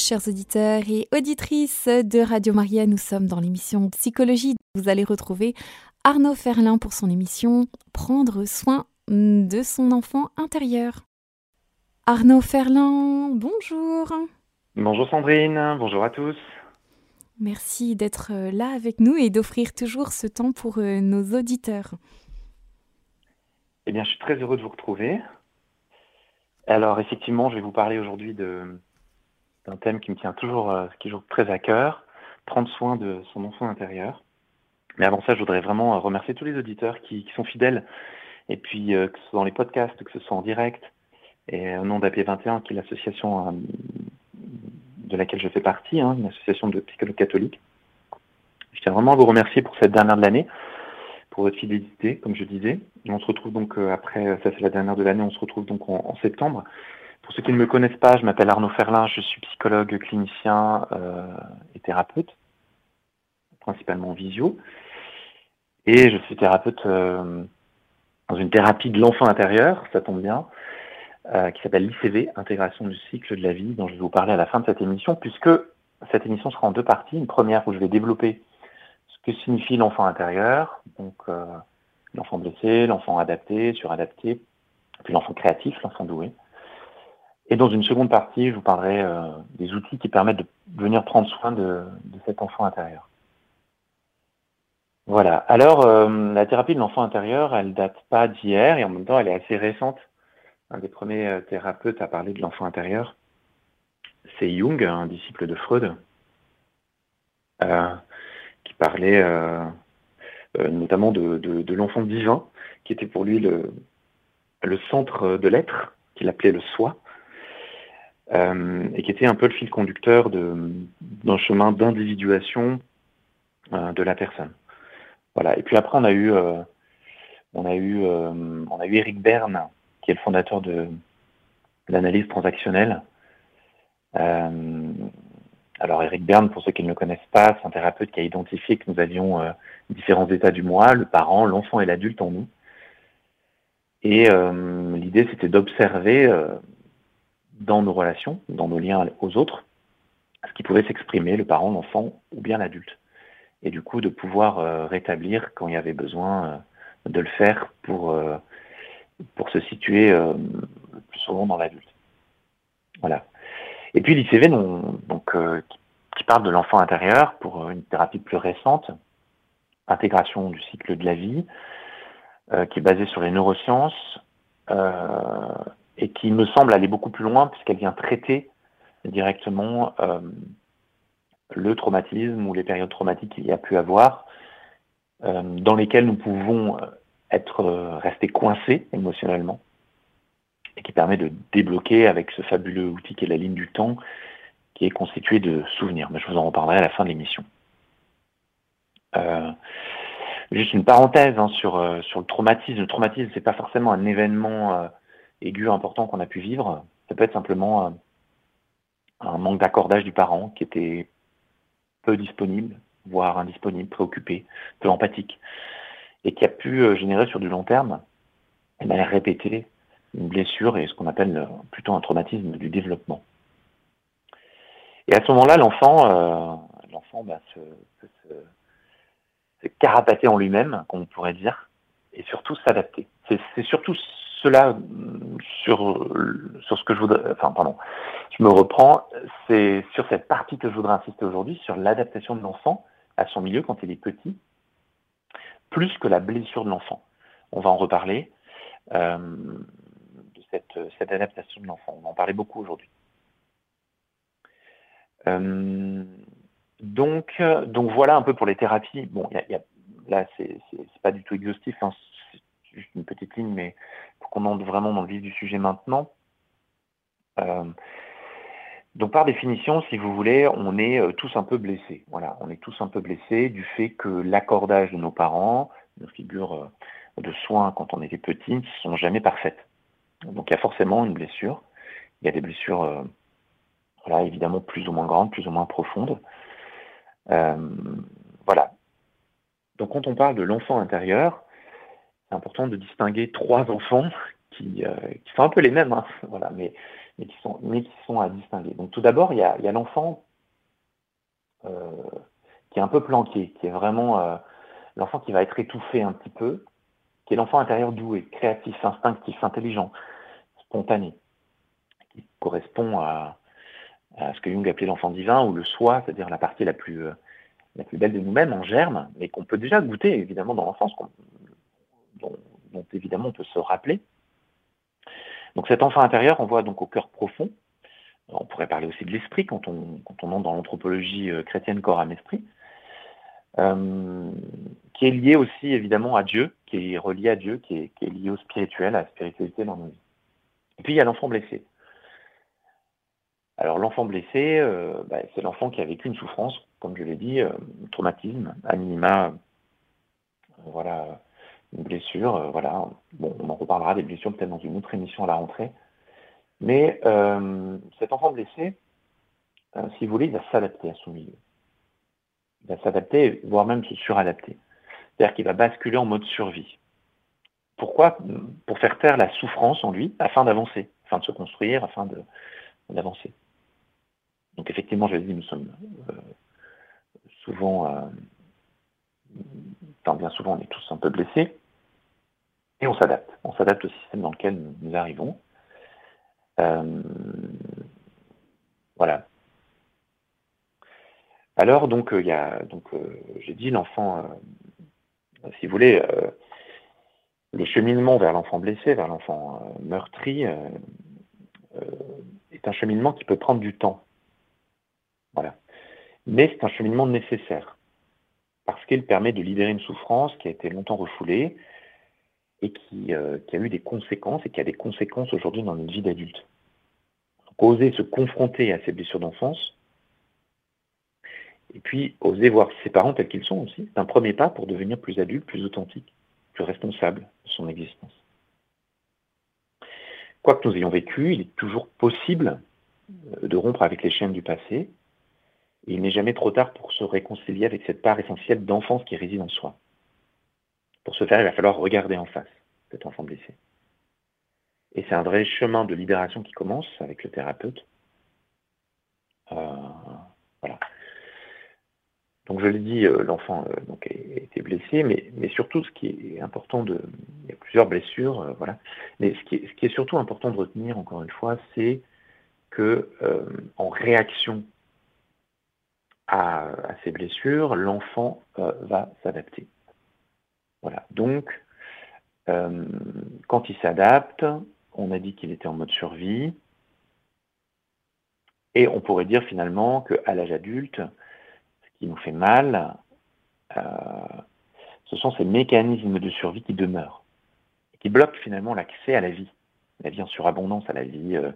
Chers auditeurs et auditrices de Radio Maria, nous sommes dans l'émission Psychologie. Vous allez retrouver Arnaud Ferlin pour son émission Prendre soin de son enfant intérieur. Arnaud Ferlin, bonjour. Bonjour Sandrine, bonjour à tous. Merci d'être là avec nous et d'offrir toujours ce temps pour euh, nos auditeurs. Eh bien, je suis très heureux de vous retrouver. Alors, effectivement, je vais vous parler aujourd'hui de, un thème qui me tient toujours, euh, toujours très à cœur, prendre soin de son enfant intérieur. Mais avant ça, je voudrais vraiment euh, remercier tous les auditeurs qui, sont fidèles, et puis euh, que ce soit dans les podcasts, que ce soit en direct, et au nom d'AP21, qui est l'association de laquelle je fais partie, hein, une association de psychologues catholiques. Je tiens vraiment à vous remercier pour cette dernière de l'année, pour votre fidélité, comme je disais. on se retrouve donc après, ça c'est la dernière de l'année, on se retrouve donc en septembre pour ceux qui ne me connaissent pas, je m'appelle Arnaud Ferlin, je suis psychologue clinicien euh, et thérapeute, principalement visio. Et je suis thérapeute euh, dans une thérapie de l'enfant intérieur, ça tombe bien, euh, qui s'appelle l'ICV, Intégration du cycle de la vie, dont je vais vous parler à la fin de cette émission, puisque cette émission sera en deux parties. Une première où je vais développer ce que signifie l'enfant intérieur, donc l'enfant blessé, l'enfant adapté, suradapté, puis l'enfant créatif, l'enfant doué. Et dans une seconde partie, je vous parlerai euh, des outils qui permettent de venir prendre soin de, cet enfant intérieur. Voilà. Alors, euh, la thérapie de l'enfant intérieur, elle date pas d'hier et en même temps, elle est assez récente. Un des premiers euh, thérapeutes à parler de l'enfant intérieur, c'est Jung, un disciple de Freud, qui parlait notamment de, l'enfant divin, qui était pour lui le, le centre de l'être, qu'il appelait le soi. Euh, et qui était un peu le fil conducteur d'un chemin d'individuation euh, de la personne. Voilà. Et puis après, on a eu, euh, on a eu, on a eu Eric Berne, qui est le fondateur de l'analyse transactionnelle. alors Eric Berne, pour ceux qui ne le connaissent pas, c'est un thérapeute qui a identifié que nous avions différents états du moi, le parent, l'enfant et l'adulte en nous. Et l'idée, c'était d'observer dans nos relations, dans nos liens aux autres, ce qui pouvait s'exprimer, le parent, l'enfant ou bien l'adulte. Et du coup, de pouvoir euh, rétablir quand il y avait besoin euh, de le faire pour, euh, pour se situer plus souvent dans l'adulte. Voilà. Et puis l'ICV, donc, qui parle de l'enfant intérieur pour une thérapie plus récente, intégration du cycle de la vie, qui est basée sur les neurosciences, et qui me semble aller beaucoup plus loin puisqu'elle vient traiter directement euh, le traumatisme ou les périodes traumatiques qu'il y a pu avoir, euh, dans lesquelles nous pouvons euh, être restés coincés émotionnellement, et qui permet de débloquer avec ce fabuleux outil qui est la ligne du temps, qui est constitué de souvenirs. Mais je vous en reparlerai à la fin de l'émission. juste une parenthèse hein, sur, sur le traumatisme. Le traumatisme, c'est pas forcément un événement aigu important qu'on a pu vivre. Ça peut être simplement euh, un manque d'accordage du parent qui était peu disponible, voire indisponible, préoccupé, peu empathique, et qui a pu euh, générer sur du long terme de manière répétée une blessure et ce qu'on appelle euh, plutôt un traumatisme du développement. Et à ce moment-là, l'enfant, l'enfant bah, se, se, carapater en lui-même, comme on pourrait dire, et surtout s'adapter. C'est surtout cela sur, sur ce que je voudrais, enfin pardon, je me reprends, c'est sur cette partie que je voudrais insister aujourd'hui, sur l'adaptation de l'enfant à son milieu quand il est petit, plus que la blessure de l'enfant. On va en reparler euh, de cette, cette, adaptation de l'enfant. On va en parler beaucoup aujourd'hui. Euh, donc, donc voilà un peu pour les thérapies. Bon, y a, là c'est pas du tout exhaustif, hein, juste une petite ligne, mais pour qu'on entre vraiment dans le vif du sujet maintenant. Euh, donc par définition, si vous voulez, on est euh, tous un peu blessés. Voilà, on est tous un peu blessés du fait que l'accordage de nos parents, nos figures euh, de soins quand on était petit, ne sont jamais parfaites. Donc il y a forcément une blessure. Il y a des blessures, voilà, évidemment plus ou moins grandes, plus ou moins profondes. voilà. Donc quand on parle de l'enfant intérieur, c'est important de distinguer trois enfants qui, euh, sont un peu les mêmes, hein, voilà, mais mais qui sont, mais à distinguer. Donc tout d'abord, il y a, l'enfant euh, qui est un peu planqué, qui est vraiment euh, l'enfant qui va être étouffé un petit peu, qui est l'enfant intérieur doué, créatif, instinctif, intelligent, spontané, qui correspond à, ce que Jung appelait l'enfant divin ou le soi, c'est-à-dire la partie la plus, la plus belle de nous-mêmes en germe, et qu'on peut déjà goûter évidemment dans l'enfance, dont, évidemment on peut se rappeler. Donc cet enfant intérieur, on voit donc au cœur profond. On pourrait parler aussi de l'esprit quand on, quand entre dans l'anthropologie euh, chrétienne corps âme esprit, euh, qui est lié aussi évidemment à Dieu, qui est relié à Dieu, qui est, lié au spirituel, à la spiritualité dans nos vies. Et puis il y a l'enfant blessé. Alors l'enfant blessé, euh, bah, c'est l'enfant qui a vécu une souffrance, comme je l'ai dit, traumatisme, à minima, voilà, une blessure, euh, voilà. Bon, on en reparlera des blessures peut-être dans une autre émission à la rentrée. Mais euh, cet enfant blessé, euh, si vous voulez, il va s'adapter à son milieu. Il va s'adapter, voire même se suradapter. C'est-à-dire qu'il va basculer en mode survie. Pourquoi? Pour faire taire la souffrance en lui, afin d'avancer, afin de se construire, afin d'avancer. Donc effectivement, je l'ai dit, nous sommes souvent, enfin bien souvent, on est tous un peu blessés. Et on s'adapte. On s'adapte au système dans lequel nous, arrivons. Euh, voilà. Alors, donc, euh, il y a, donc, euh, j'ai dit l'enfant, si vous voulez, le cheminement vers l'enfant blessé, vers l'enfant meurtri, est un cheminement qui peut prendre du temps. Voilà. Mais c'est un cheminement nécessaire parce qu'il permet de libérer une souffrance qui a été longtemps refoulée, et euh, qui, a eu des conséquences et qui a des conséquences aujourd'hui dans notre vie d'adulte. oser se confronter à ces blessures d'enfance, et puis oser voir ses parents tels qu'ils sont aussi, c'est un premier pas pour devenir plus adulte, plus authentique, plus responsable de son existence. Quoi que nous ayons vécu, il est toujours possible euh, de rompre avec les chaînes du passé, et il n'est jamais trop tard pour se réconcilier avec cette part essentielle d'enfance qui réside en soi. Pour ce faire, il va falloir regarder en face cet enfant blessé. Et c'est un vrai chemin de libération qui commence avec le thérapeute. Euh, voilà. Donc je l'ai dit, euh, l'enfant euh, donc a été blessé, mais, mais surtout ce qui est important de, il y a plusieurs blessures, voilà. Mais ce qui, est, surtout important de retenir encore une fois, c'est que en réaction à ces blessures, l'enfant va s'adapter. Voilà. Donc, euh, quand il s'adapte, on a dit qu'il était en mode survie. Et on pourrait dire finalement qu'à l'âge adulte, ce qui nous fait mal, euh, ce sont ces mécanismes de survie qui demeurent, qui bloquent finalement l'accès à la vie, la vie en surabondance, à la vie euh,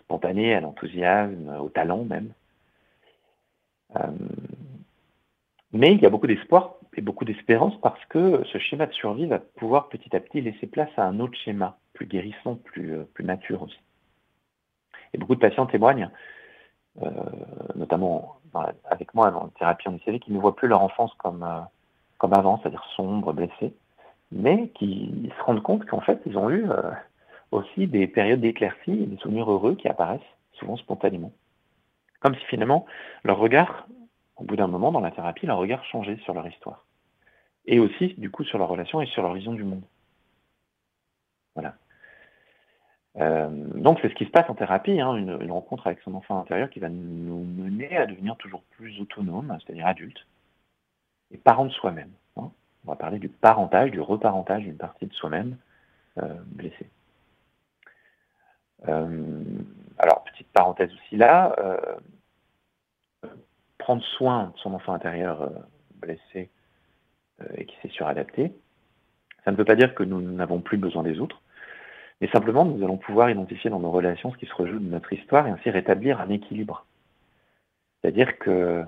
spontanée, à l'enthousiasme, au talent même. mais il y a beaucoup d'espoir et beaucoup d'espérance parce que ce schéma de survie va pouvoir petit à petit laisser place à un autre schéma, plus guérissant, plus, euh, plus mature aussi. Et beaucoup de patients témoignent, euh, notamment avec moi dans la thérapie en ICV, qui ne voient plus leur enfance comme, euh, comme avant, c'est-à-dire sombre, blessée, mais qui se rendent compte qu'en fait, ils ont eu aussi des périodes d'éclaircie des souvenirs heureux qui apparaissent souvent spontanément. Comme si finalement leur regard au bout d'un moment, dans la thérapie, leur regard changeait sur leur histoire. Et aussi, du coup, sur leur relation et sur leur vision du monde. Voilà. Euh, donc c'est ce qui se passe en thérapie, hein, une, rencontre avec son enfant intérieur qui va nous mener à devenir toujours plus autonome, c'est-à-dire adulte, et parent de soi-même. Hein. On va parler du parentage, du reparentage d'une partie de soi-même euh, blessée. Euh, alors, petite parenthèse aussi là, prendre soin de son enfant intérieur euh, blessé euh, et qui s'est suradapté. Ça ne veut pas dire que nous n'avons plus besoin des autres, mais simplement nous allons pouvoir identifier dans nos relations ce qui se rejoue de notre histoire et ainsi rétablir un équilibre. C'est-à-dire que,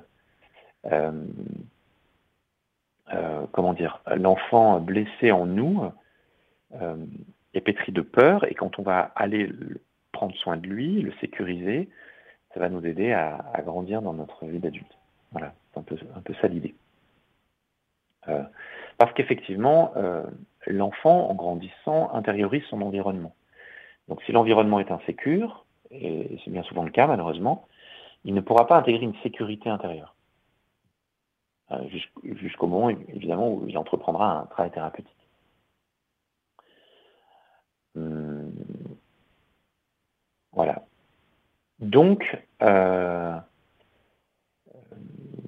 euh, comment dire, l'enfant blessé en nous est pétri de peur et quand on va aller prendre soin de lui, le sécuriser, ça va nous aider à, grandir dans notre vie d'adulte. Voilà, c'est un peu, ça l'idée. Euh, parce qu'effectivement, euh, l'enfant, en grandissant, intériorise son environnement. Donc si l'environnement est insécure, et c'est bien souvent le cas malheureusement, il ne pourra pas intégrer une sécurité intérieure. Euh, jusqu'au moment, évidemment, où il entreprendra un travail thérapeutique. Hum, voilà. Donc,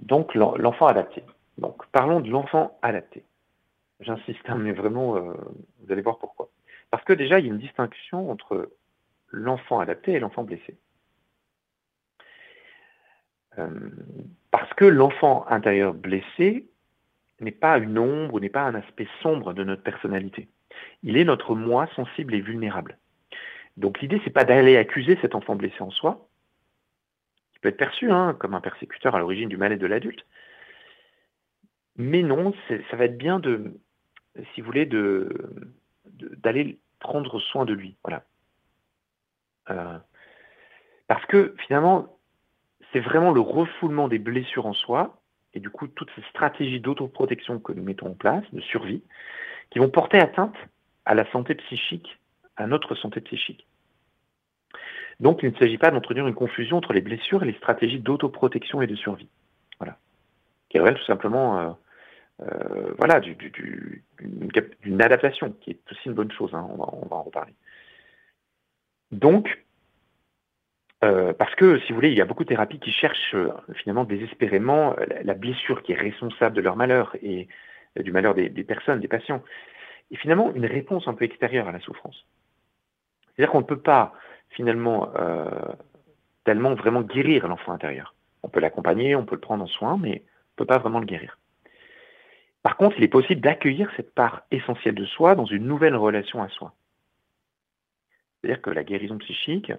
donc l'enfant adapté. Donc, parlons de l'enfant adapté. J'insiste, hein, mais vraiment, euh, vous allez voir pourquoi. Parce que déjà, il y a une distinction entre l'enfant adapté et l'enfant blessé. Euh, parce que l'enfant intérieur blessé n'est pas une ombre, n'est pas un aspect sombre de notre personnalité. Il est notre moi sensible et vulnérable. Donc l'idée, c'est pas d'aller accuser cet enfant blessé en soi, qui peut être perçu hein, comme un persécuteur à l'origine du mal-être de l'adulte. Mais non, ça va être bien de, si vous voulez, d'aller prendre soin de lui. Euh, parce que finalement, c'est vraiment le refoulement des blessures en soi, et du coup toutes ces stratégies d'autoprotection que nous mettons en place, de survie, qui vont porter atteinte à la santé psychique, à notre santé psychique. Donc il ne s'agit pas d'entretenir une confusion entre les blessures et les stratégies d'autoprotection et de survie. Voilà. Qui révèle tout simplement euh, euh, voilà, d'une adaptation, qui est aussi une bonne chose, hein, on, va, en reparler. Donc, euh, parce que, si vous voulez, il y a beaucoup de thérapies qui cherchent finalement désespérément la, blessure qui est responsable de leur malheur et du malheur des, personnes, des patients. Et finalement, une réponse un peu extérieure à la souffrance. C'est-à-dire qu'on ne peut pas finalement tellement vraiment guérir l'enfant intérieur. On peut l'accompagner, on peut le prendre en soin, mais on ne peut pas vraiment le guérir. Par contre, il est possible d'accueillir cette part essentielle de soi dans une nouvelle relation à soi. C'est-à-dire que la guérison psychique,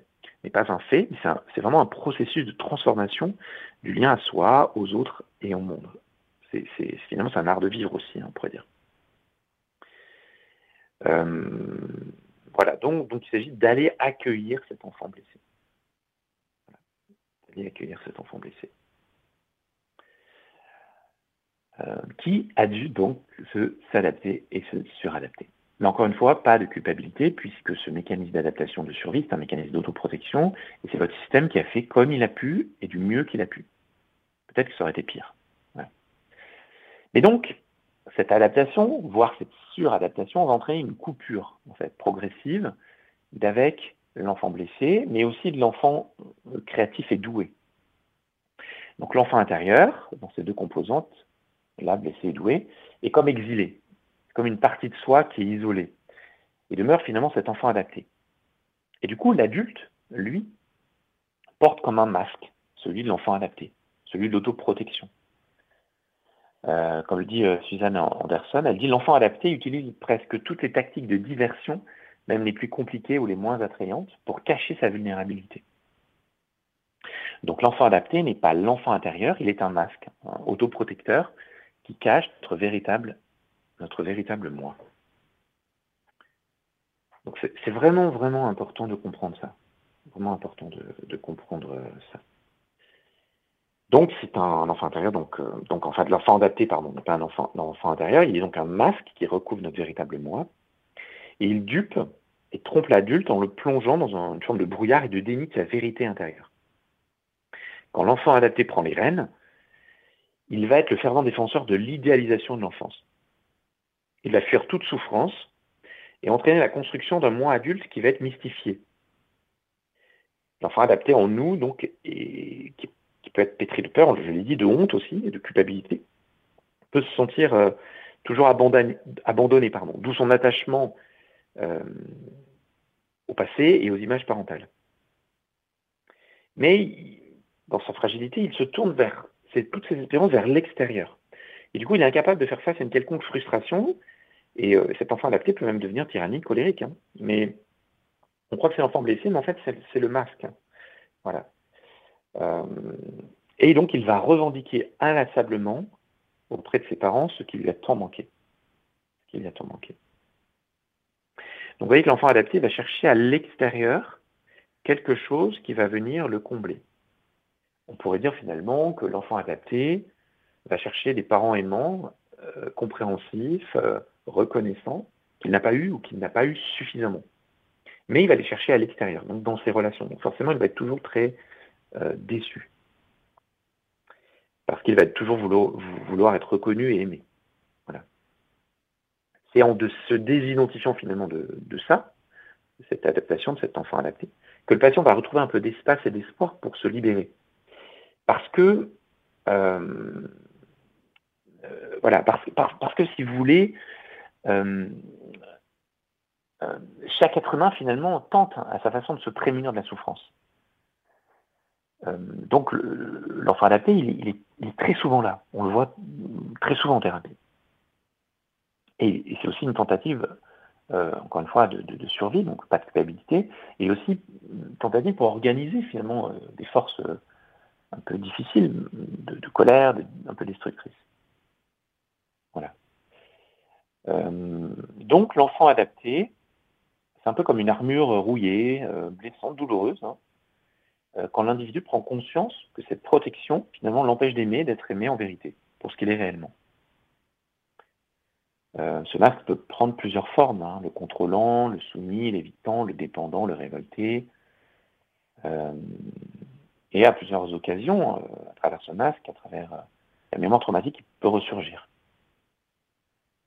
n'est pas un fait, mais c'est vraiment un processus de transformation du lien à soi, aux autres et au monde. Finalement, c'est un art de vivre aussi, hein, on pourrait dire. Euh, voilà, donc, il s'agit d'aller accueillir cet enfant blessé. D'aller accueillir cet enfant blessé. Euh, qui a dû donc se s'adapter et se suradapter. Mais encore une fois, pas de culpabilité, puisque ce mécanisme d'adaptation de survie, c'est un mécanisme d'autoprotection, et c'est votre système qui a fait comme il a pu et du mieux qu'il a pu. Peut-être que ça aurait été pire. Mais donc, cette adaptation, voire cette suradaptation, va entraîner une coupure, progressive, d'avec l'enfant blessé, mais aussi de l'enfant euh, créatif et doué. Donc l'enfant intérieur, dans ces deux composantes, là, blessé et doué, est comme exilé comme une partie de soi qui est isolée. Et demeure finalement cet enfant adapté. Et du coup, l'adulte, lui, porte comme un masque celui de l'enfant adapté, celui de l'autoprotection. Euh, comme le dit euh, Suzanne Anderson, elle dit l'enfant adapté utilise presque toutes les tactiques de diversion, même les plus compliquées ou les moins attrayantes, pour cacher sa vulnérabilité. Donc l'enfant adapté n'est pas l'enfant intérieur, il est un masque, un autoprotecteur qui cache notre véritable notre véritable moi. Donc c'est vraiment, vraiment important de comprendre ça. Vraiment important de, comprendre euh, ça. Donc c'est un, enfant intérieur, donc, euh, donc en fait l'enfant adapté, pardon, n'est pas un enfant, un intérieur, il est donc un masque qui recouvre notre véritable moi. Et il dupe et trompe l'adulte en le plongeant dans une forme de brouillard et de déni de sa vérité intérieure. Quand l'enfant adapté prend les rênes, il va être le fervent défenseur de l'idéalisation de l'enfance. Il va fuir toute souffrance et entraîner la construction d'un moi adulte qui va être mystifié. L'enfant adapté en nous, donc, et qui, peut être pétri de peur, je l'ai dit, de honte aussi, de culpabilité, peut se sentir euh, toujours abandonné, abandonné pardon, d'où son attachement euh, au passé et aux images parentales. Mais dans sa fragilité, il se tourne vers toutes ses espérances vers l'extérieur. Et du coup, il est incapable de faire face à une quelconque frustration. Et euh, cet enfant adapté peut même devenir tyrannique, colérique. Hein. Mais on croit que c'est l'enfant blessé, mais en fait, c'est le masque. Hein. Voilà. Euh, et donc, il va revendiquer inlassablement auprès de ses parents ce qui lui a tant manqué. Ce lui a tant manqué. Donc, vous voyez que l'enfant adapté va chercher à l'extérieur quelque chose qui va venir le combler. On pourrait dire finalement que l'enfant adapté va chercher des parents aimants, euh, compréhensifs, euh, reconnaissants, qu'il n'a pas eu ou qu'il n'a pas eu suffisamment. mais il va les chercher à l'extérieur, donc dans ses relations. Donc forcément, il va être toujours très euh, déçu. Parce qu'il va toujours vouloir, être reconnu et aimé. Voilà. C'est en se désidentifiant finalement de, ça, de cette adaptation, de cet enfant adapté, que le patient va retrouver un peu d'espace et d'espoir pour se libérer. Parce que, euh, euh, voilà, parce, que si vous voulez, chaque être humain finalement tente à sa façon de se prémunir de la souffrance. Euh, donc l'enfant adapté, il, est, très souvent là. On le voit très souvent en thérapie. Et, c'est aussi une tentative, euh, encore une fois, de, survie, donc pas de culpabilité, et aussi une tentative pour organiser finalement des forces un peu difficiles, de, colère, un peu destructrices. Voilà. donc l'enfant adapté, c'est un peu comme une armure rouillée, euh, blessante, douloureuse, hein. Euh, quand l'individu prend conscience que cette protection, finalement, l'empêche d'aimer, d'être aimé en vérité, pour ce qu'il est réellement. Euh, ce masque peut prendre plusieurs formes, hein. le contrôlant, le soumis, l'évitant, le dépendant, le révolté. et à plusieurs occasions, à travers ce masque, à travers la mémoire traumatique, il peut ressurgir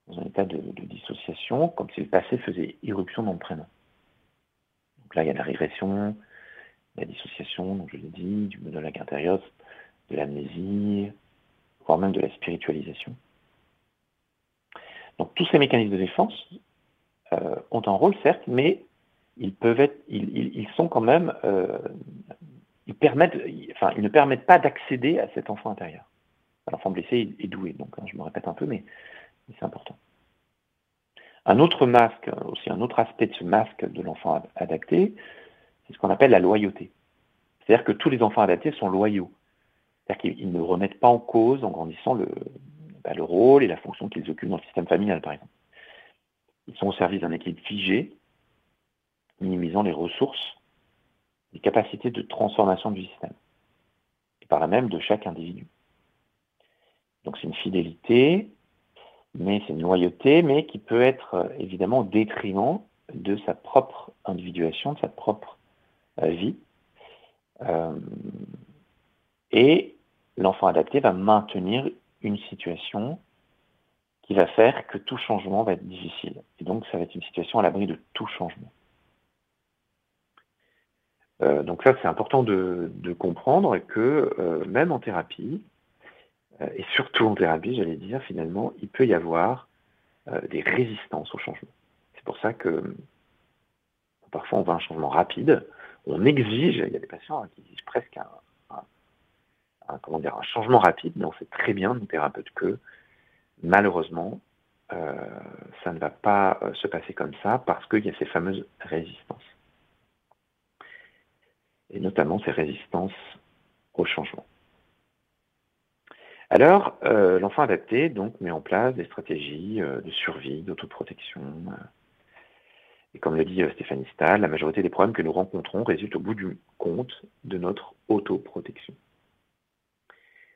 dans un état de, dissociation, comme si le passé faisait irruption dans le présent. Donc là, il y a la régression, la dissociation, donc je l'ai dit, du monologue intérieur, de l'amnésie, voire même de la spiritualisation. Donc tous ces mécanismes de défense euh, ont un rôle, certes, mais ils peuvent être, ils, sont quand même, euh, ils permettent, enfin, ils ne permettent pas d'accéder à cet enfant intérieur. L'enfant blessé est doué, donc hein, je me répète un peu, mais c'est important. Un autre masque, aussi un autre aspect de ce masque de l'enfant adapté, c'est ce qu'on appelle la loyauté. C'est-à-dire que tous les enfants adaptés sont loyaux. C'est-à-dire qu'ils ne remettent pas en cause, en grandissant, le, bah, le rôle et la fonction qu'ils occupent dans le système familial, par exemple. Ils sont au service d'un équilibre figé, minimisant les ressources, les capacités de transformation du système, et par là même de chaque individu. Donc c'est une fidélité mais c'est une loyauté, mais qui peut être euh, évidemment au détriment de sa propre individuation, de sa propre vie. Euh, et l'enfant adapté va maintenir une situation qui va faire que tout changement va être difficile. Et donc, ça va être une situation à l'abri de tout changement. donc ça, c'est important de, comprendre que même en thérapie, euh, et surtout en thérapie, j'allais dire, finalement, il peut y avoir euh, des résistances au changement. C'est pour ça que parfois on veut un changement rapide, on exige, il y a des patients qui exigent presque un, comment dire, un changement rapide, mais on sait très bien, nous thérapeutes, que malheureusement, euh, ça ne va pas se passer comme ça parce qu'il y a ces fameuses résistances. Et notamment ces résistances au changement. Alors, euh, l'enfant adapté donc met en place des stratégies euh, de survie, d'autoprotection. Euh. et comme le dit Stéphanie Stahl, la majorité des problèmes que nous rencontrons résultent au bout du compte de notre autoprotection.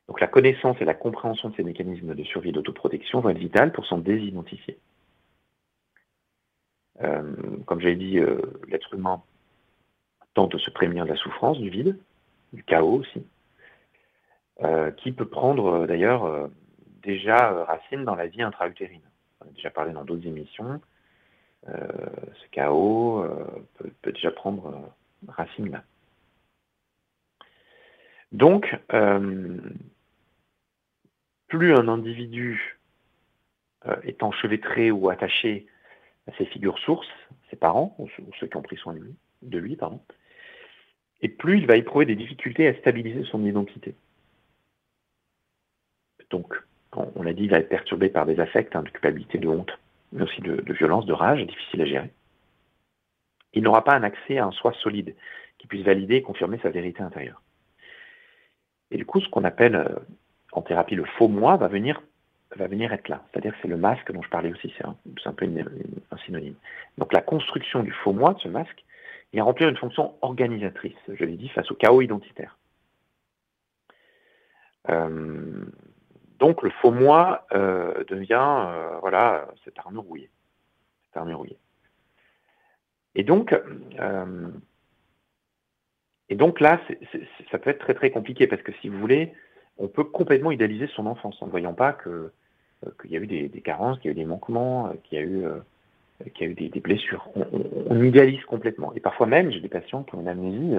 Donc la connaissance et la compréhension de ces mécanismes de survie et d'autoprotection vont être vitales pour s'en désidentifier. comme j'avais dit, l'être humain tente de se prémunir de la souffrance, du vide, du chaos aussi. Euh, qui peut prendre euh, d'ailleurs euh, déjà racine dans la vie intra-utérine. On a déjà parlé dans d'autres émissions. Ce chaos peut, déjà prendre racine là. Donc, plus un individu est enchevêtré ou attaché à ses figures sources, ses parents, ou ceux qui ont pris soin de lui, et plus il va éprouver des difficultés à stabiliser son identité. Donc, on l'a dit, il va être perturbé par des affects hein, de culpabilité, de honte, mais aussi de, violence, de rage, difficile à gérer. Il n'aura pas un accès à un soi solide qui puisse valider et confirmer sa vérité intérieure. Et du coup, ce qu'on appelle euh, en thérapie le faux moi va venir, va venir être là. C'est-à-dire que c'est le masque dont je parlais aussi, c'est un, peu un synonyme. Donc la construction du faux moi, de ce masque, il remplir une fonction organisatrice, je l'ai dit, face au chaos identitaire. Euh, donc le faux moi euh, devient euh, voilà cette armure rouillée. Cette armure rouillée. Et donc, et donc là, ça peut être très très compliqué parce que si vous voulez, on peut complètement idéaliser son enfance en ne voyant pas que qu'il y a eu des, carences, qu'il y a eu des manquements, qu'il y a eu qu'il y a eu des, blessures. On, idéalise complètement. Et parfois même, j'ai des patients qui ont une amnésie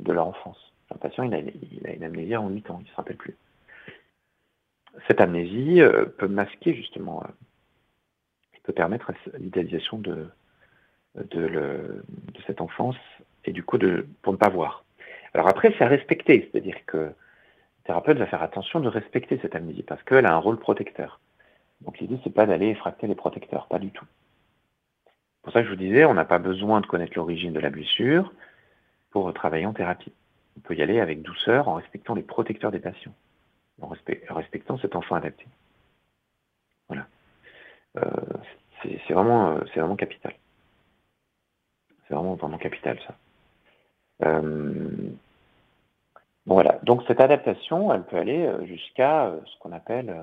de leur enfance. Un patient, il a, il a une amnésie en 8 ans, il ne se rappelle plus cette amnésie euh, peut masquer justement, euh, peut permettre l'idéalisation de, cette enfance et du coup de, pour ne pas voir. Alors après, c'est à respecter, c'est-à-dire que le thérapeute va faire attention de respecter cette amnésie parce qu'elle a un rôle protecteur. Donc l'idée, c'est pas d'aller effracter les protecteurs, pas du tout. C'est pour ça que je vous disais, on n'a pas besoin de connaître l'origine de la blessure pour travailler en thérapie. On peut y aller avec douceur en respectant les protecteurs des patients en, respectant cet enfant adapté. Voilà. Euh, c'est vraiment, euh, vraiment capital. C'est vraiment, vraiment capital, ça. Euh, bon, voilà. Donc, cette adaptation, elle peut aller jusqu'à ce qu'on appelle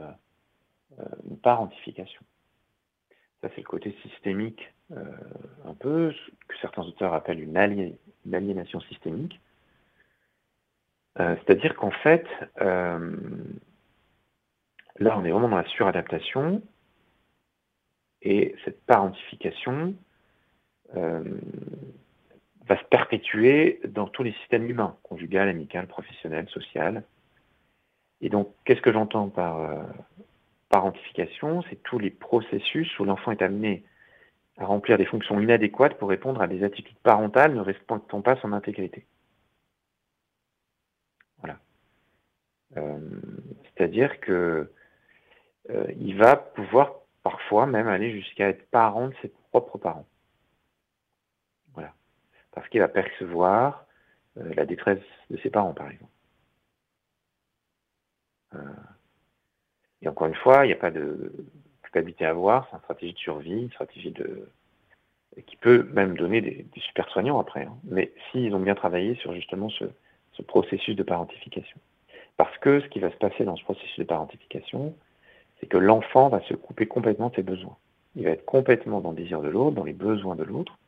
une parentification. Ça, c'est le côté systémique, un peu, que certains auteurs appellent une aliénation systémique. Euh, c'est-à-dire qu'en fait, euh, là, on est vraiment dans la suradaptation, et cette parentification euh, va se perpétuer dans tous les systèmes humains, conjugal, amical, professionnel, social. Et donc, qu'est-ce que j'entends par parentification? C'est tous les processus où l'enfant est amené à remplir des fonctions inadéquates pour répondre à des attitudes parentales ne respectant pas son intégrité. Euh, c'est-à-dire que euh, il va pouvoir parfois même aller jusqu'à être parent de ses propres parents. Voilà. Parce qu'il va percevoir euh, la détresse de ses parents, par exemple. et encore une fois, il n'y a pas de culpabilité à avoir, c'est une stratégie de survie, une stratégie de qui peut même donner des, super soignants après. Hein. Mais s'ils ont bien travaillé sur justement ce processus de parentification. Parce que ce qui va se passer dans ce processus de parentification, c'est que l'enfant va se couper complètement de ses besoins. Il va être complètement dans le désir de l'autre, dans les besoins de l'autre,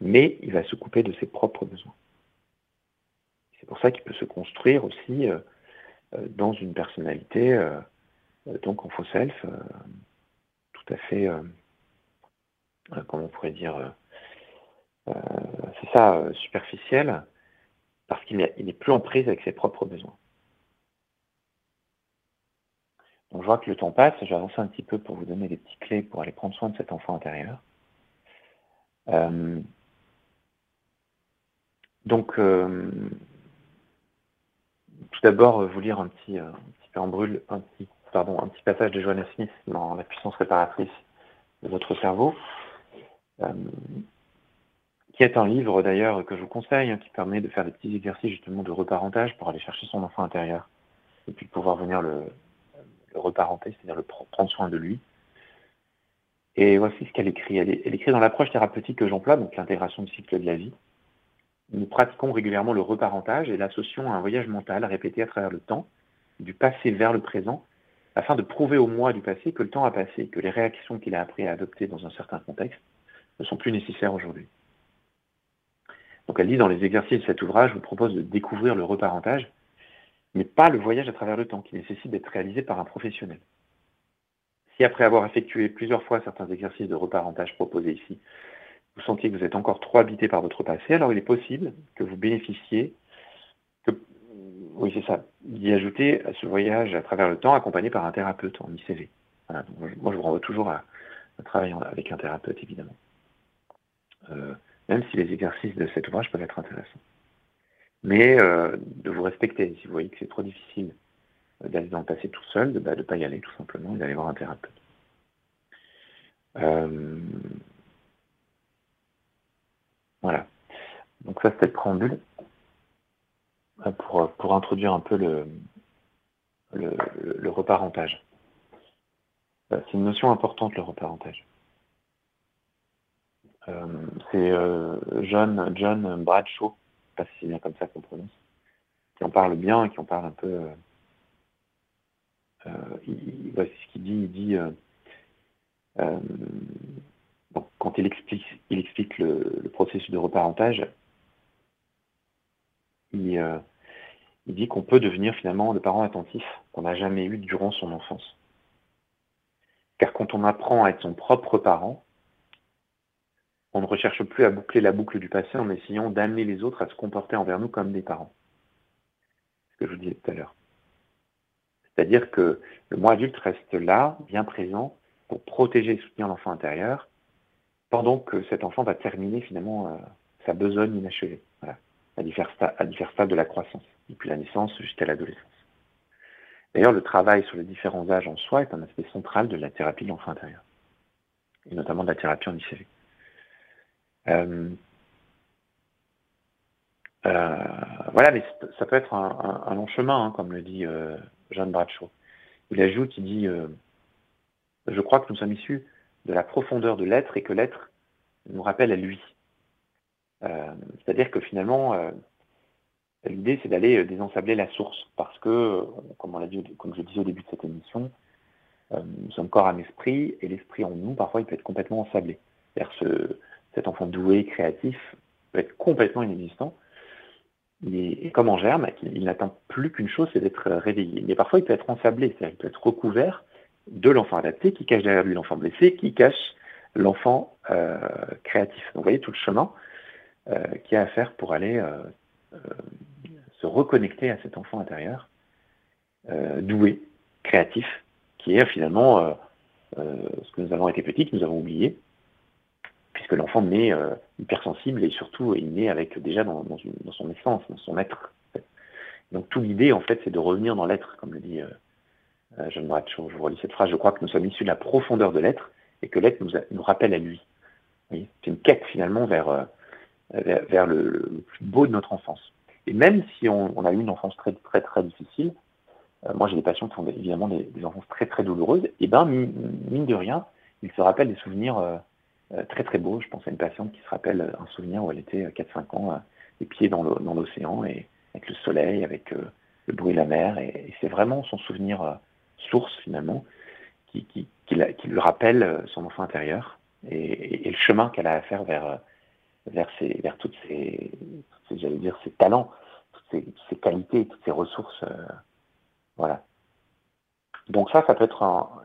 mais il va se couper de ses propres besoins. C'est pour ça qu'il peut se construire aussi euh, euh, dans une personnalité, euh, donc en faux self, tout à fait, comment on pourrait dire, c'est ça, superficiel, parce qu'il n'est plus en prise avec ses propres besoins. Donc je vois que le temps passe, je vais avancer un petit peu pour vous donner des petites clés pour aller prendre soin de cet enfant intérieur. Euh, donc, euh, tout d'abord, vous lire un petit, peu en brûle, un petit, pardon, un petit passage de Joanna Smith dans La puissance réparatrice de votre cerveau. Euh, qui est un livre d'ailleurs que je vous conseille, hein, qui permet de faire des petits exercices justement de reparentage pour aller chercher son enfant intérieur et puis pouvoir venir le, reparenter, c'est-à-dire le prendre soin de lui. Et voici ce qu'elle écrit. Elle, écrit dans l'approche thérapeutique que j'emploie, donc l'intégration du cycle de la vie. Nous pratiquons régulièrement le reparentage et l'associons à un voyage mental répété à travers le temps, du passé vers le présent, afin de prouver au moi du passé que le temps a passé, que les réactions qu'il a appris à adopter dans un certain contexte ne sont plus nécessaires aujourd'hui. Donc elle dit dans les exercices de cet ouvrage, je vous propose de découvrir le reparentage, mais pas le voyage à travers le temps, qui nécessite d'être réalisé par un professionnel. Si après avoir effectué plusieurs fois certains exercices de reparentage proposés ici, vous sentiez que vous êtes encore trop habité par votre passé, alors il est possible que vous bénéficiez, que, oui c'est ça, d'y ajouter à ce voyage à travers le temps accompagné par un thérapeute en ICV. moi je vous renvoie toujours à, travailler avec un thérapeute évidemment. Euh, même si les exercices de cet ouvrage peuvent être intéressants. Mais euh, de vous respecter. Si vous voyez que c'est trop difficile d'aller dans le passé tout seul, de ne pas y aller tout simplement et d'aller voir un thérapeute. Euh, voilà. Donc ça, c'était le préambule euh, pour, pour introduire un peu le, le reparentage. C'est une notion importante, le reparentage. Euh, c'est euh, John, Bradshaw, je sais pas si c'est bien comme ça qu'on prononce, qui en parle bien, qui en parle un peu. Euh, voici ce qu'il dit. Il dit Donc, quand il explique, il explique le, processus de reparentage, il, il dit qu'on peut devenir finalement le parent attentif qu'on n'a jamais eu durant son enfance. Car quand on apprend à être son propre parent, on ne recherche plus à boucler la boucle du passé en essayant d'amener les autres à se comporter envers nous comme des parents. Ce que je vous disais tout à l'heure. C'est-à-dire que le moi adulte reste là, bien présent, pour protéger et soutenir l'enfant intérieur, pendant que cet enfant va terminer finalement euh, sa besogne inachevée, voilà, à, divers stades de la croissance, depuis la naissance jusqu'à l'adolescence. D'ailleurs, le travail sur les différents âges en soi est un aspect central de la thérapie de l'enfant intérieur, et notamment de la thérapie en ICV. Euh, euh, voilà, mais ça peut être un, long chemin, hein, comme le dit euh, John Bradshaw. Il ajoute, il dit, je crois que nous sommes issus de la profondeur de l'être et que l'être nous rappelle à lui. C'est-à-dire que finalement, l'idée c'est d'aller désensabler la source, parce que, comme on dit, je disais au début de cette émission, nous sommes corps, âme, esprit, et l'esprit en nous, parfois, il peut être complètement ensablé. C'est-à-dire ce, cet enfant doué, créatif, peut être complètement inexistant. Et, comme en germe, il, n'attend plus qu'une chose, c'est d'être réveillé. Mais parfois, il peut être ensablé, c'est-à-dire qu'il peut être recouvert de l'enfant adapté, qui cache derrière lui l'enfant blessé, qui cache l'enfant euh, créatif. Donc, vous voyez tout le chemin euh, qu'il y a à faire pour aller euh, se reconnecter à cet enfant intérieur, doué, créatif, qui est finalement ce que nous avons été petits, que nous avons oublié, puisque l'enfant naît euh, hypersensible et surtout il naît avec déjà dans, son essence, dans son être. Donc toute l'idée en fait c'est de revenir dans l'être, comme le dit euh, euh John Bradshaw. Je vous relis cette phrase, je crois que nous sommes issus de la profondeur de l'être et que l'être nous, rappelle à lui. c'est une quête finalement vers, euh, le, plus beau de notre enfance. Et même si on, a eu une enfance très très très difficile, moi j'ai des patients qui ont évidemment des, des, enfances très très douloureuses, et ben mine de rien, ils se rappellent des souvenirs très très beau. Je pense à une patiente qui se rappelle un souvenir où elle était 4-5 euh, ans, euh, les pieds dans l'océan et avec le soleil, avec le bruit de la mer. Et, c'est vraiment son souvenir source finalement qui, qui, qui, lui rappelle son enfant intérieur et, le chemin qu'elle a à faire vers, vers, ses, vers toutes ses, j'allais dire, ses talents, toutes ses, qualités, toutes ses ressources. voilà. Donc ça, ça peut être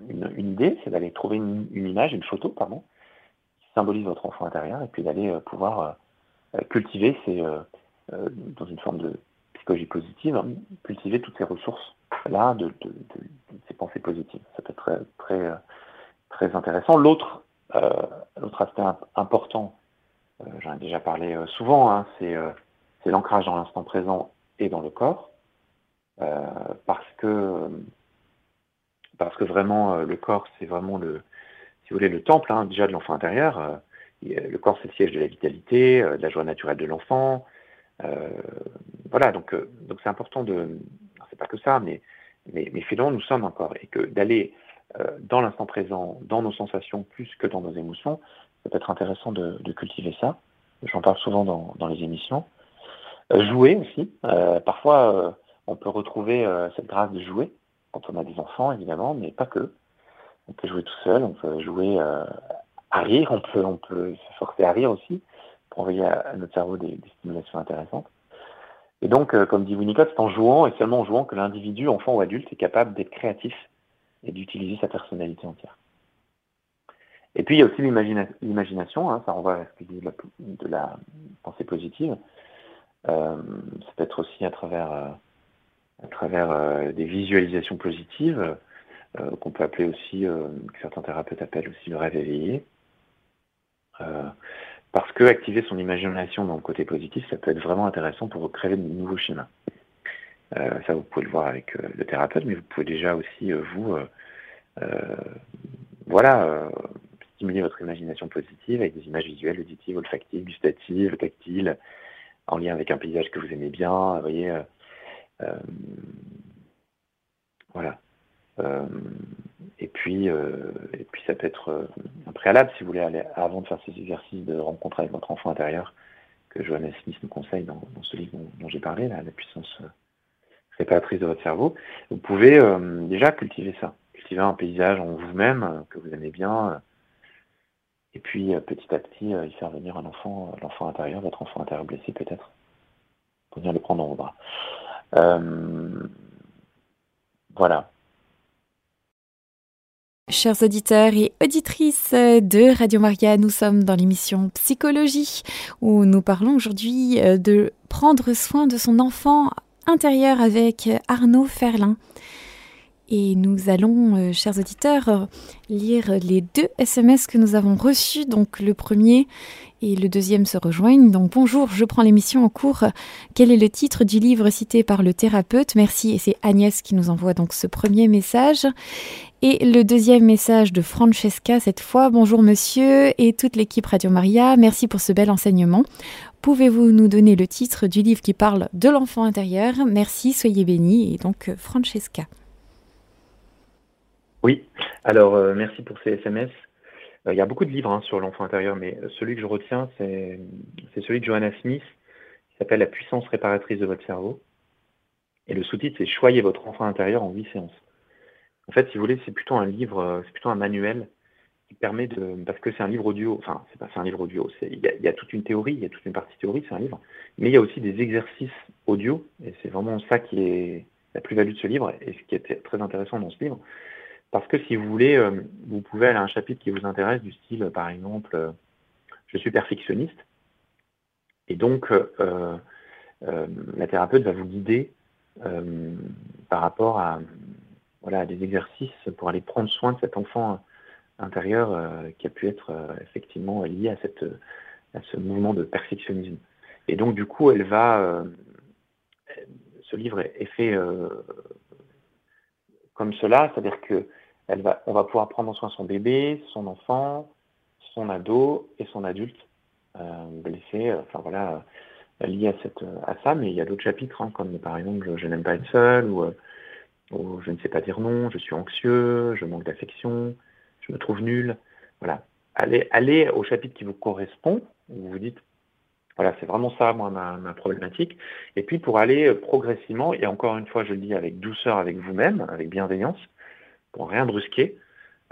une, idée, c'est d'aller trouver une, une, image, une photo, pardon, symbolise votre enfant intérieur et puis d'aller euh, pouvoir euh, euh, cultiver ces, dans une forme de psychologie positive, hein, cultiver toutes ces ressources-là de, ces pensées positives. Ça peut être très, très, intéressant. L'autre l'autre aspect important, j'en ai déjà parlé souvent, hein, c'est l'ancrage dans l'instant présent et dans le corps, parce que parce que vraiment le corps c'est vraiment le si vous voulez, le temple hein, déjà de l'enfant intérieur. Euh, le corps, c'est le siège de la vitalité, euh, de la joie naturelle de l'enfant. Euh, voilà, donc c'est important de, c'est pas que ça, mais mais, mais finalement nous sommes un corps et que d'aller dans l'instant présent, dans nos sensations plus que dans nos émotions, ça peut être intéressant de, cultiver ça. J'en parle souvent dans, dans les émissions. jouer aussi. parfois, on peut retrouver cette grâce de jouer quand on a des enfants, évidemment, mais pas que on peut jouer tout seul, on peut jouer euh, à rire, on peut, se forcer à rire aussi pour envoyer à, notre cerveau des, stimulations intéressantes. Et donc, euh, comme dit Winnicott, c'est en jouant et seulement en jouant que l'individu, enfant ou adulte, est capable d'être créatif et d'utiliser sa personnalité entière. Et puis, il y a aussi l'imagination, hein, ça renvoie à ce que dit de la, pensée positive. Euh, ça peut être aussi à travers, travers des visualisations positives, euh, qu'on peut appeler aussi, euh, que certains thérapeutes appellent aussi le rêve éveillé. Euh, parce que activer son imagination dans le côté positif, ça peut être vraiment intéressant pour créer de nouveaux schémas. ça, vous pouvez le voir avec le thérapeute, mais vous pouvez déjà aussi, vous, voilà, stimuler votre imagination positive avec des images visuelles, auditives, olfactives, gustatives, tactiles, en lien avec un paysage que vous aimez bien, vous voyez. voilà. Euh, et puis, euh, et puis ça peut être euh, un préalable si vous voulez aller avant de faire ces exercices de rencontre avec votre enfant intérieur que Johannes Smith nous conseille dans, ce livre dont, j'ai parlé, la puissance réparatrice de votre cerveau. Vous pouvez déjà cultiver ça, cultiver un paysage en vous-même que vous aimez bien, Et puis petit à petit, y faire venir un enfant, l'enfant intérieur, votre enfant intérieur blessé peut-être, pour venir le prendre dans vos bras. voilà. Chers auditeurs et auditrices de Radio Maria, nous sommes dans l'émission Psychologie où nous parlons aujourd'hui de prendre soin de son enfant intérieur avec Arnaud Ferlin. Et nous allons, euh, chers auditeurs, lire les deux SMS que nous avons reçus. Donc le premier et le deuxième se rejoignent. Donc bonjour, je prends l'émission en cours. Quel est le titre du livre cité par le thérapeute? Merci. Et c'est Agnès qui nous envoie donc ce premier message. Et le deuxième message de Francesca cette fois. Bonjour monsieur et toute l'équipe Radio Maria. Merci pour ce bel enseignement. Pouvez-vous nous donner le titre du livre qui parle de l'enfant intérieur? Merci, soyez bénis. Et donc Francesca. Oui, alors euh, merci pour ces SMS. Euh, il y a beaucoup de livres hein, sur l'enfant intérieur, mais celui que je retiens, c'est celui de Johanna Smith, qui s'appelle La puissance réparatrice de votre cerveau. Et le sous-titre, c'est Choyez votre enfant intérieur en huit séances. En fait, si vous voulez, c'est plutôt un livre, euh, c'est plutôt un manuel qui permet de, parce que c'est un livre audio, enfin, c'est pas, un livre audio, il y, a toute une théorie, il y a toute une partie théorie, c'est un livre, mais il y a aussi des exercices audio, et c'est vraiment ça qui est la plus-value de ce livre, et ce qui est très intéressant dans ce livre, parce que si vous voulez, euh, vous pouvez aller à un chapitre qui vous intéresse, du style, par exemple, euh, je suis perfectionniste. Et donc, euh, la thérapeute va vous guider par rapport à, voilà, des exercices pour aller prendre soin de cet enfant intérieur qui a pu être effectivement lié à, cette, à ce mouvement de perfectionnisme. Et donc, du coup, elle va. ce livre est fait comme cela, c'est-à-dire que va, on va pouvoir prendre en soin son bébé, son enfant, son ado et son adulte euh, blessé, euh, enfin voilà, euh, lié à, cette, à ça, mais il y a d'autres chapitres, hein, comme par exemple je, n'aime pas être seul, ou, je ne sais pas dire non, je suis anxieux, je manque d'affection, je me trouve nul. Voilà. Allez, allez au chapitre qui vous correspond, où vous vous dites, voilà, c'est vraiment ça, moi, ma, ma, problématique. Et puis pour aller progressivement, et encore une fois, je le dis avec douceur avec vous-même, avec bienveillance, pour rien brusquer.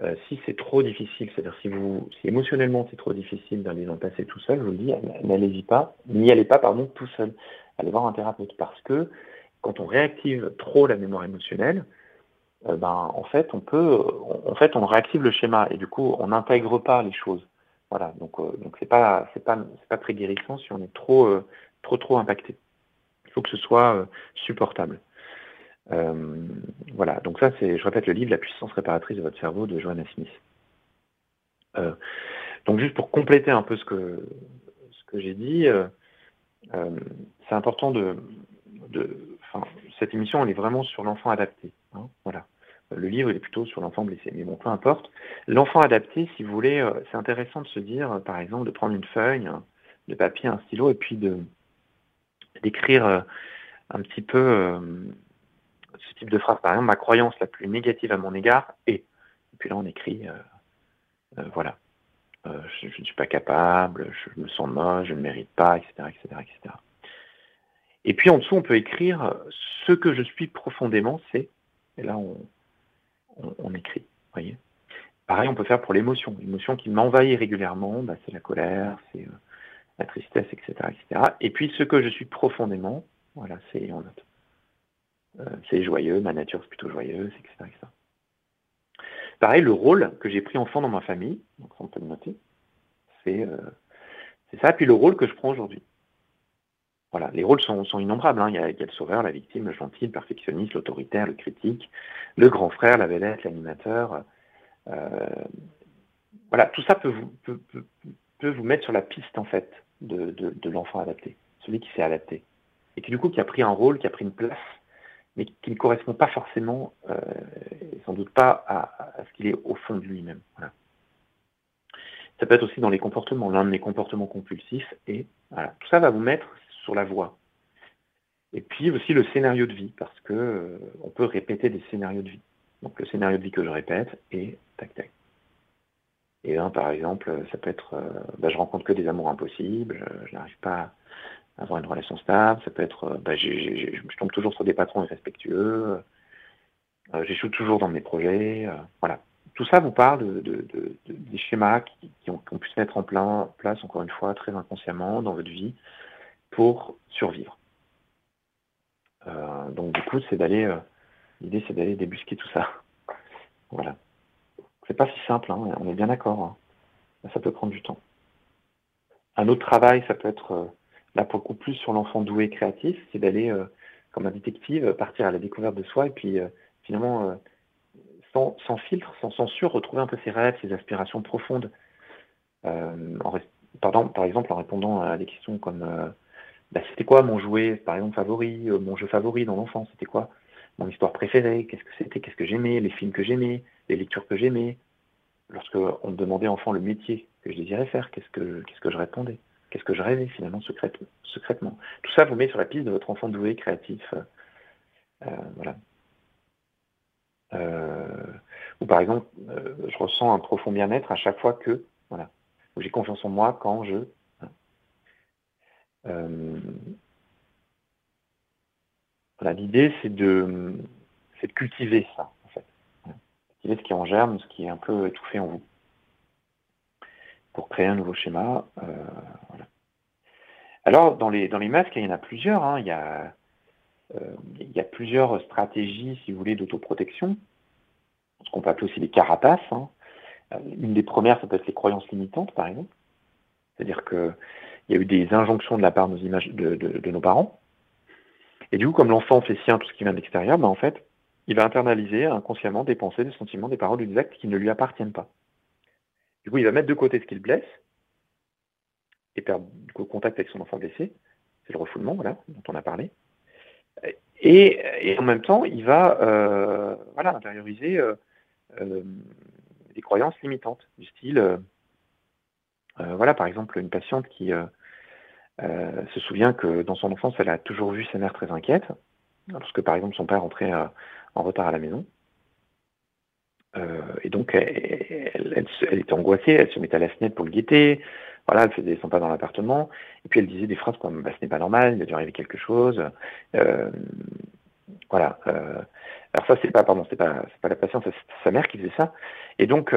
Euh, si c'est trop difficile, c'est-à-dire si vous, si émotionnellement c'est trop difficile d'aller le passé tout seul, je vous le dis, n'allez-y pas, n'y allez pas, pardon, tout seul. Allez voir un thérapeute parce que quand on réactive trop la mémoire émotionnelle, euh, ben, en fait, on peut, en fait, on réactive le schéma et du coup, on n'intègre pas les choses. Voilà, donc, euh, donc c'est pas, c'est pas, c'est pas très guérissant si on est trop, trop, trop impacté. Il faut que ce soit supportable. Euh, voilà, donc ça, c'est, je répète, le livre La puissance réparatrice de votre cerveau de Joanna Smith. Euh, donc juste pour compléter un peu ce que, ce que j'ai dit, euh, c'est important de cette émission, elle est vraiment sur l'enfant adapté. Hein, voilà. Le livre, il est plutôt sur l'enfant blessé. Mais bon, peu importe. L'enfant adapté, si vous voulez, c'est intéressant de se dire, par exemple, de prendre une feuille de papier, un stylo, et puis de d'écrire un petit peu ce type de phrase. Par exemple, ma croyance la plus négative à mon égard est. Et puis là, on écrit, euh, euh, voilà, euh, je, ne suis pas capable, je me sens moche, je ne mérite pas, etc., etc., etc. Et puis en dessous, on peut écrire ce que je suis profondément, c'est. Et là, on, on, écrit, voyez. Pareil, on peut faire pour l'émotion. L'émotion qui m'envahit régulièrement, bah, c'est la colère, c'est la tristesse, etc., etc. Et puis ce que je suis profondément, voilà, c'est en note. Euh, c'est joyeux, ma nature c'est plutôt joyeuse, etc., Pareil, le rôle que j'ai pris enfant dans ma famille, donc on peut le noter, euh, c'est ça, puis le rôle que je prends aujourd'hui. Les rôles sont, innombrables. Hein. Il, y a, le sauveur, la victime, le gentil, le perfectionniste, l'autoritaire, le critique, le grand frère, la vedette, l'animateur. Euh, voilà, tout ça peut vous, peut, vous mettre sur la piste en fait de, de l'enfant adapté, celui qui s'est adapté et qui du coup qui a pris un rôle, qui a pris une place mais qui ne correspond pas forcément, euh, sans doute pas à, ce qu'il est au fond de lui-même. Ça peut être aussi dans les comportements, l'un de mes comportements compulsifs, et tout ça va vous mettre sur la voie. Et puis aussi le scénario de vie, parce que euh, on peut répéter des scénarios de vie. Donc le scénario de vie que je répète est tac tac. Et là, par exemple, ça peut être, euh, bah, je rencontre que des amours impossibles, je n'arrive pas avoir une relation stable, ça peut être, euh, bah, je tombe toujours sur des patrons irrespectueux, euh, j'échoue toujours dans mes projets, euh, voilà. tout ça vous parle de, des schémas qui, ont, pu se mettre en place, encore une fois, très inconsciemment dans votre vie pour survivre. Euh, donc du coup, c'est d'aller, euh, l'idée c'est d'aller débusquer tout ça. Voilà. C'est pas si simple, hein, on est bien d'accord. Hein. Ça peut prendre du temps. Un autre travail, ça peut être, euh, là pour le coup, plus sur l'enfant doué créatif, c'est d'aller, comme un détective, partir à la découverte de soi et puis finalement sans, filtre, sans censure, retrouver un peu ses rêves, ses aspirations profondes. Par exemple, en répondant à des questions comme bah, c'était quoi mon jouet, par exemple, favori, euh, mon jeu favori dans l'enfance, c'était quoi? Mon histoire préférée, qu'est-ce que c'était, qu'est-ce que j'aimais, les films que j'aimais, les lectures que j'aimais. Lorsque on me demandait enfant le métier que je désirais faire, qu'est-ce que, qu'est-ce que je répondais? Qu'est-ce que je rêvais finalement secrètement? Tout ça vous met sur la piste de votre enfant doué, créatif. voilà. Euh, ou par exemple, euh, je ressens un profond bien-être à chaque fois que, voilà, j'ai confiance en moi quand je. Euh, l'idée c'est de, cultiver ça, en fait. Cultiver ce qui est en germe, ce qui est un peu étouffé en vous. Pour créer un nouveau schéma. voilà. Alors, dans les, masques, il y en a plusieurs. Hein. Il y a euh, il y a plusieurs stratégies, si vous voulez, d'autoprotection, ce qu'on peut appeler aussi les carapaces. Hein. Euh, une des premières, ça peut être les croyances limitantes, par exemple. C'est-à-dire qu'il y a eu des injonctions de la part de nos, parents. Et du coup, comme l'enfant fait sien tout ce qui vient de l'extérieur, ben, en fait, il va internaliser inconsciemment des pensées, des sentiments, des paroles, des actes qui ne lui appartiennent pas. Du coup, il va mettre de côté ce qui le blesse et perdre du coup, contact avec son enfant blessé. C'est le refoulement, voilà, dont on a parlé. Et, en même temps, il va euh, voilà, intérioriser euh, euh, des croyances limitantes, du style, voilà, par exemple, une patiente qui se souvient que dans son enfance, elle a toujours vu sa mère très inquiète, lorsque par exemple son père rentrait en retard à la maison. et donc, elle, elle, était angoissée, elle se mettait à la fenêtre pour le guetter, voilà, elle faisait son pas dans l'appartement, et puis elle disait des phrases comme bah, ce n'est pas normal, il a dû arriver quelque chose. Euh, voilà. Euh, alors ça, c'est pas, pardon, c'est pas, pas la patiente, c'est sa mère qui faisait ça. Et donc,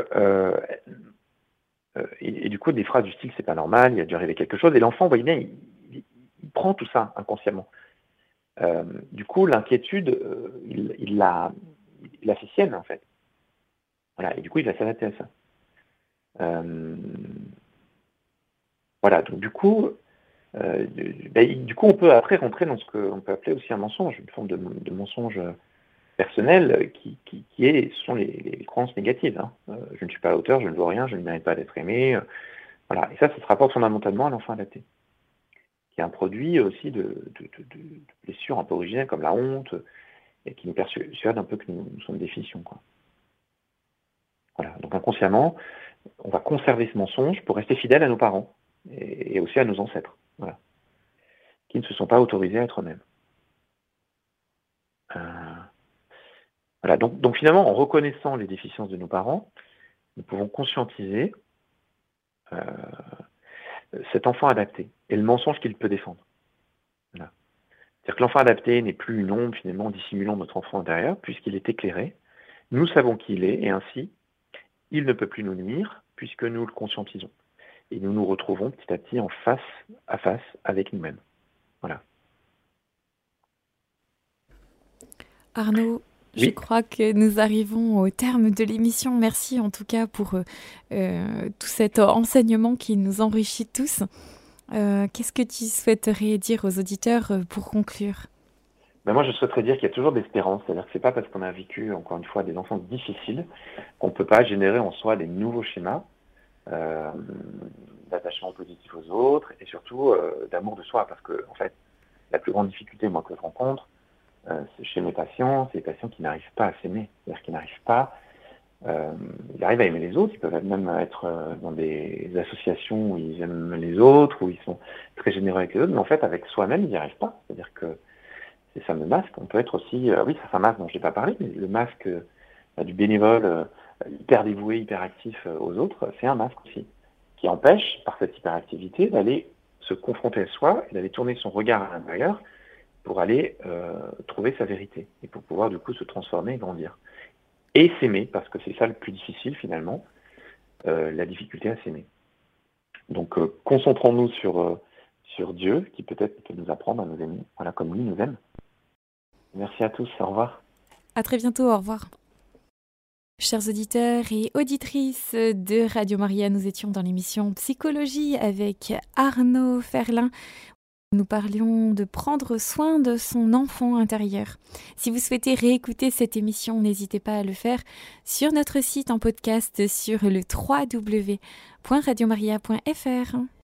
euh, et, du coup, des phrases du style c'est pas normal, il a dû arriver quelque chose. Et l'enfant, vous voyez bien, il, prend tout ça inconsciemment. du coup, l'inquiétude, il, il l'a, l'a fait sienne en fait. Voilà. Et du coup, il va s'arrêter à ça. Voilà, donc du coup, euh, ben, du coup, on peut après rentrer dans ce qu'on peut appeler aussi un mensonge, une forme de, mensonge personnel qui, qui, sont les, croyances négatives. Hein. Euh, je ne suis pas à hauteur, je ne veux rien, je ne mérite pas d'être aimé. Euh, voilà, et ça, ça se rapporte fondamentalement à l'enfant adapté, qui est un produit aussi de, blessures un peu originelles comme la honte, et qui nous persuade un peu que nous, sommes. Quoi. Voilà, donc inconsciemment, on va conserver ce mensonge pour rester fidèle à nos parents et, aussi à nos ancêtres, qui ne se sont pas autorisés à être eux-mêmes. Euh, donc, finalement, en reconnaissant les déficiences de nos parents, nous pouvons conscientiser euh, cet enfant adapté et le mensonge qu'il peut défendre. C'est-à-dire que l'enfant adapté n'est plus une ombre finalement dissimulant notre enfant intérieur, puisqu'il est éclairé. Nous savons qui il est, et ainsi, il ne peut plus nous nuire, puisque nous le conscientisons et nous nous retrouvons petit à petit en face à face avec nous-mêmes. Voilà. Arnaud, je crois que nous arrivons au terme de l'émission. Merci en tout cas pour euh, euh, tout cet enseignement qui nous enrichit tous. Euh, qu'est-ce que tu souhaiterais dire aux auditeurs pour conclure? Ben moi, je souhaiterais dire qu'il y a toujours d'espérance. C'est-à-dire que c'est pas parce qu'on a vécu, encore une fois, des enfants difficiles qu'on ne peut pas générer en soi des nouveaux schémas euh, d'attachement positif aux autres et surtout d'amour de soi. Parce que, en fait, la plus grande difficulté, moi, que je rencontre, euh, chez mes patients, c'est les patients qui n'arrivent pas à s'aimer. C'est-à-dire qu'ils n'arrivent pas, euh, ils arrivent à aimer les autres, ils peuvent même être euh, dans des associations où ils aiment les autres, où ils sont très généreux avec les autres, mais en fait, avec soi-même, ils n'y arrivent pas. C'est-à-dire que ces fameux masques, on peut être aussi, oui, c'est un masque dont je n'ai pas parlé, mais le masque du bénévole hyper dévoué, hyper actif aux autres, c'est un masque aussi, qui empêche, par cette hyperactivité, d'aller se confronter à soi et d'aller tourner son regard à l'intérieur pour aller euh, trouver sa vérité et pour pouvoir du coup se transformer et grandir. et s'aimer, parce que c'est ça le plus difficile finalement, euh, la difficulté à s'aimer. Donc euh, concentrons-nous sur, sur Dieu, qui peut-être peut nous apprendre à nous aimer, voilà, comme lui nous aime. Merci à tous, au revoir. À très bientôt, au revoir. Chers auditeurs et auditrices de Radio Maria, nous étions dans l'émission Psychologie avec Arnaud Ferlin. Nous parlions de prendre soin de son enfant intérieur. Si vous souhaitez réécouter cette émission, n'hésitez pas à le faire sur notre site en podcast sur le www.radiomaria.fr.